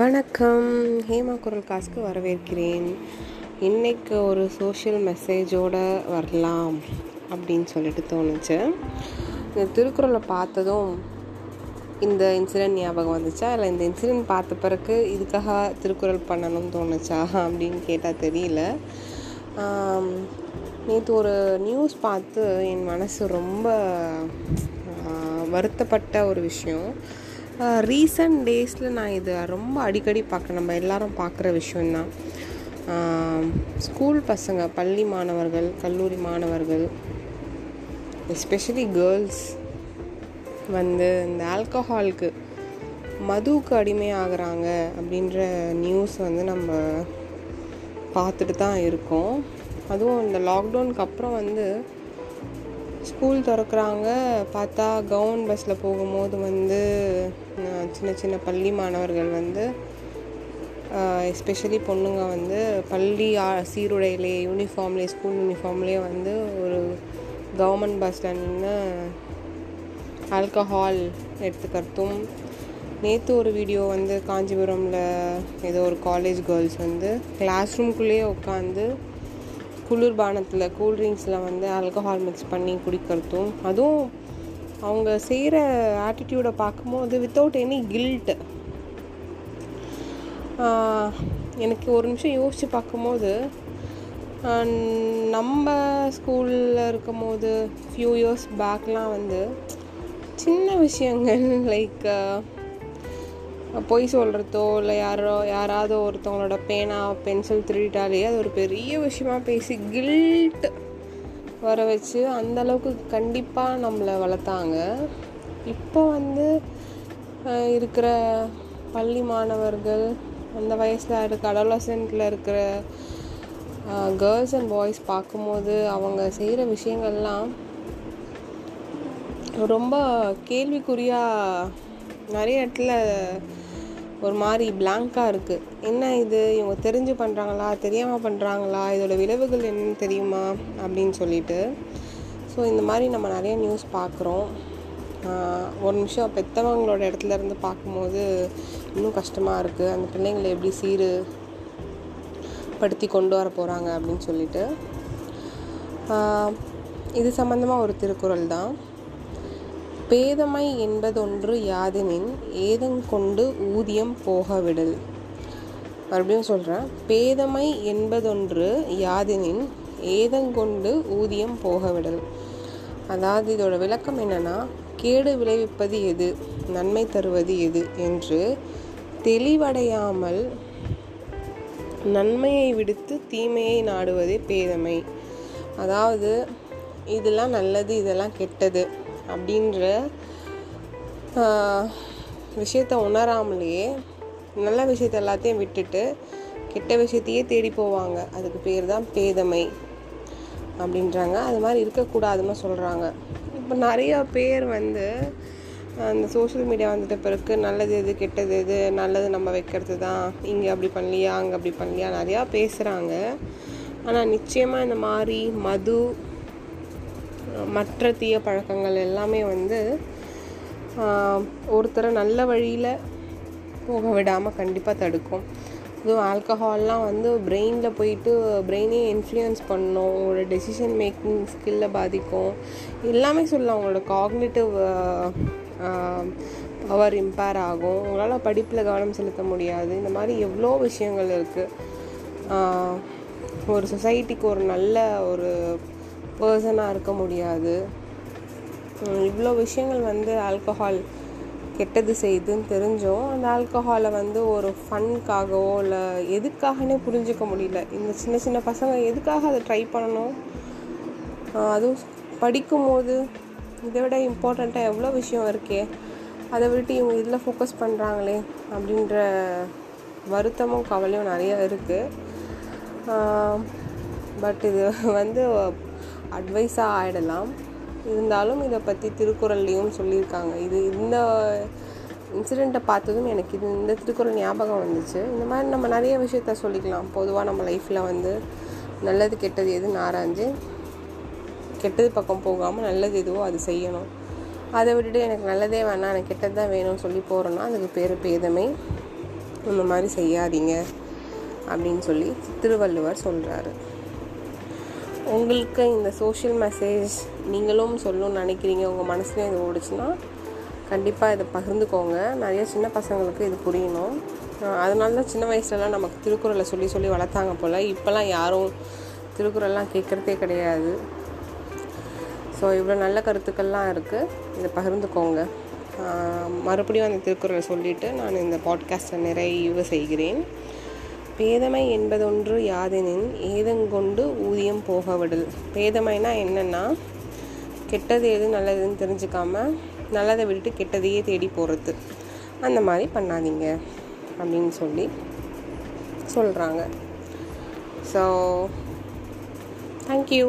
வணக்கம். ஹேமா குரல் காசுக்கு வரவேற்கிறேன். இன்றைக்கு ஒரு சோஷியல் மெசேஜோடு வரலாம் அப்படின்னு சொல்லிட்டு தோணுச்சு. இந்த திருக்குறளை பார்த்ததும் இந்த இன்சிடெண்ட் ஞாபகம் வந்துச்சா? இல்லை இந்த இன்சிடெண்ட் பார்த்த பிறகு இதுக்காக திருக்குறள் பண்ணணும்னு தோணுச்சா அப்படின்னு கேட்டால் தெரியல. நேற்று ஒரு நியூஸ் பார்த்து என் மனசு ரொம்ப வருத்தப்பட்ட ஒரு விஷயம். ரீசன்ட் டேஸில் நான் இது ரொம்ப அடிக்கடி பார்க்குறேன். நம்ம எல்லாரும் பார்க்குற விஷயந்தான் ஸ்கூல் பசங்க பள்ளி மாணவர்கள் கல்லூரி மாணவர்கள் எஸ்பெஷலி கேர்ள்ஸ் வந்து இந்த ஆல்கஹாலுக்கு மதுவுக்கு அடிமையாகிறாங்க அப்படின்ற நியூஸ் வந்து நம்ம பார்த்துட்டு தான் இருக்கோம். அதுவும் இந்த லாக்டவுனுக்கு அப்புறம் வந்து ஸ்கூல் திறக்கிறாங்க. பார்த்தா கவர்மெண்ட் பஸ்ஸில் போகும்போது வந்து சின்ன சின்ன பள்ளி மாணவர்கள் வந்து எஸ்பெஷலி பொண்ணுங்க வந்து பள்ளி சீருடையிலேயே சீருடையிலே யூனிஃபார்ம்லேயே ஸ்கூல் யூனிஃபார்ம்லேயே வந்து ஒரு கவர்மெண்ட் பஸ்ஸில் நின்று ஆல்கஹால் எடுத்துக்கிறதும் நேற்று ஒரு வீடியோ வந்து காஞ்சிபுரமில் ஏதோ ஒரு காலேஜ் கேர்ள்ஸ் வந்து கிளாஸ் ரூம்குள்ளேயே உட்காந்து குளிர்பானத்தில் கூல்ட்ரிங்க்ஸில் வந்து ஆல்கஹால் மிக்ஸ் பண்ணி குடிக்கிறதும் அதுவும் அவங்க செய்கிற ஆட்டிடியூடை பார்க்கும்போது வித்தவுட் எனி கில்ட்டு எனக்கு ஒரு நிமிஷம் யோசித்து பார்க்கும்போது நம்ம ஸ்கூலில் இருக்கும் போது ஃபியூ இயர்ஸ் பேக்லாம் வந்து சின்ன விஷயங்கள் லைக் பொய் சொல்கிறதோ இல்லை யாரோ யாராவது ஒருத்தவங்களோட பேனா பென்சில் திருடிட்டாலே அது ஒரு பெரிய விஷயமா பேசி கில்ட் வர வச்சு அந்த அளவுக்கு கண்டிப்பாக நம்மளை வளர்த்தாங்க. இப்போ வந்து இருக்கிற பள்ளி மாணவர்கள் அந்த வயசில் இருக்க அடலசென்ட்டில் இருக்கிற கேர்ள்ஸ் அண்ட் பாய்ஸ் பார்க்கும்போது அவங்க செய்கிற விஷயங்கள்லாம் ரொம்ப கேள்விக்குறியாக நிறைய இடத்துல ஒரு மாதிரி பிளாங்காக இருக்குது என்ன இது? இவங்க தெரிஞ்சு பண்ணுறாங்களா தெரியாமல் பண்ணுறாங்களா இதோட விளைவுகள் என்னன்னு தெரியுமா? அப்படின்னு சொல்லிட்டு. ஸோ இந்த மாதிரி நம்ம நிறைய நியூஸ் பார்க்குறோம். ஒரு நிமிஷம் பெற்றவங்களோட இடத்துல இருந்து பார்க்கும்போது இன்னும் கஷ்டமாக இருக்குது அந்த பிள்ளைங்களை எப்படி சீரு படுத்தி கொண்டு வர போகிறாங்க அப்படின்னு சொல்லிட்டு. இது சம்மந்தமாக ஒரு திருக்குறள் தான். பேதமை என்பதொன்று யாதெனின் ஏதங்கொண்டு ஊதியம் போகவிடல். மறுபடியும் சொல்கிறேன் பேதமை என்பதொன்று யாதெனின் ஏதங்கொண்டு ஊதியம் போகவிடல். அதாவது இதோட விளக்கம் என்னன்னா கேடு விளைவிப்பது எது? நன்மை தருவது எது? என்று தெளிவடையாமல் நன்மையை விடுத்து தீமையை நாடுவதே பேதமை. அதாவது இதெல்லாம் நல்லது இதெல்லாம் கெட்டது. அப்படின்ற விஷயத்த உணராமலேயே நல்ல விஷயத்த எல்லாத்தையும் விட்டுட்டு கெட்ட விஷயத்தையே தேடி போவாங்க. அதுக்கு பேர் தான் பேதமை அப்படின்றாங்க. அது மாதிரி இருக்கக்கூடாதுன்னு சொல்கிறாங்க இப்போ நிறையா பேர் வந்து அந்த சோஷியல் மீடியா வந்துட்ட பிறகு நல்லது எது கெட்டது எது நல்லது நம்ம வைக்கிறது தான் இங்கே அப்படி பண்ணலையா அங்கே அப்படி பண்ணலையா நிறையா பேசுகிறாங்க ஆனால் நிச்சயமாக இந்த மாதிரி மது மற்ற தீய பழக்கங்கள் எல்லாமே வந்து ஒருத்தரை நல்ல வழியில் போக விடாமல் கண்டிப்பாக தடுக்கும். இதுவும் ஆல்கஹால்லாம் வந்து பிரெயினில் போயிட்டு பிரெயினே இன்ஃப்ளூயன்ஸ் பண்ணும். உங்களோட டெசிஷன் மேக்கிங் ஸ்கில்லை பாதிக்கும். எல்லாமே சொல்லலாம். உங்களோட காக்னேட்டிவ் பவர் இம்பேர் ஆகும். உங்களால் படிப்பில் கவனம் செலுத்த முடியாது. இந்த மாதிரி எவ்வளோ விஷயங்கள் இருக்குது ஒரு சொசைட்டிக்கு ஒரு நல்ல ஒரு பர்சனாக இருக்க முடியாது. இவ்வளோ விஷயங்கள் வந்து ஆல்கஹால் கெட்டது செய்யுதுன்னு தெரிஞ்சோம். அந்த ஆல்கஹாலை வந்து ஒரு ஃபன்காகவோ இல்லை எதுக்காகனே புரிஞ்சுக்க முடியல. இந்த சின்ன சின்ன பசங்க எதுக்காக அதை ட்ரை பண்ணணும்? அதுவும் படிக்கும்போது இதை விட இம்பார்ட்டண்ட்டாக எவ்வளோ விஷயம் இருக்கே அதை விட்டு இவங்க இதில் ஃபோக்கஸ் பண்ணுறாங்களே அப்படின்ற வருத்தமும் கவலையும் நிறைய இருக்குது பட் இது வந்து அட்வைஸாக ஆகிடலாம் இருந்தாலும் இதை பற்றி திருக்குறள்லேயும் சொல்லியிருக்காங்க. இது இந்த இன்சிடெண்ட்டை பார்த்ததும் எனக்கு இது இந்த திருக்குறள் ஞாபகம் வந்துச்சு. இந்த மாதிரி நம்ம நிறைய விஷயத்த சொல்லிக்கலாம். பொதுவாக நம்ம லைஃப்பில் வந்து நல்லது கெட்டது எதுன்னு ஆராய்ஞ்சு கெட்டது பக்கம் போகாமல் நல்லது எதுவோ அது செய்யணும். அதை விட்டுட்டு எனக்கு நல்லதே வேணாம் எனக்கு கெட்டது தான் வேணும்னு சொல்லி போகிறோன்னா அதுக்கு பேர் பேதமை. இந்த மாதிரி செய்யாதீங்க அப்படின்னு சொல்லி திருவள்ளுவர் சொல்கிறாரு உங்களுக்கு இந்த சோஷியல் மெசேஜ் நீங்களும் சொல்லணும்னு நினைக்கிறீங்க உங்கள் மனசுலேயே இது ஓடிச்சுன்னா கண்டிப்பாக இதை பகிர்ந்துக்கோங்க. நிறைய சின்ன பசங்களுக்கு இது புரியணும். அதனால தான் சின்ன வயசுலலாம் நமக்கு திருக்குறளை சொல்லி சொல்லி வளர்த்தாங்க போல். இப்போல்லாம் யாரும் திருக்குறள்லாம் கேட்குறதே கிடையாது. ஸோ இவ்வளோ நல்ல கருத்துக்கள்லாம் இருக்குது இதை பகிர்ந்துக்கோங்க. மறுபடியும் அந்த திருக்குறளை சொல்லிவிட்டு நான் இந்த பாட்காஸ்ட்டை நிறைவு செய்கிறேன். பேதமை என்பதொன்று யாதெனின் ஏதங்கொண்டு ஊதியம் போக விடல் பேதமைனா என்னென்னா கெட்டது எது நல்லதுன்னு தெரிஞ்சுக்காம நல்லதை விட்டுட்டு கெட்டதையே தேடி போகிறது அந்த மாதிரி பண்ணாதீங்க அப்படின்னு சொல்லி சொல்கிறாங்க ஸோ தேங்க்யூ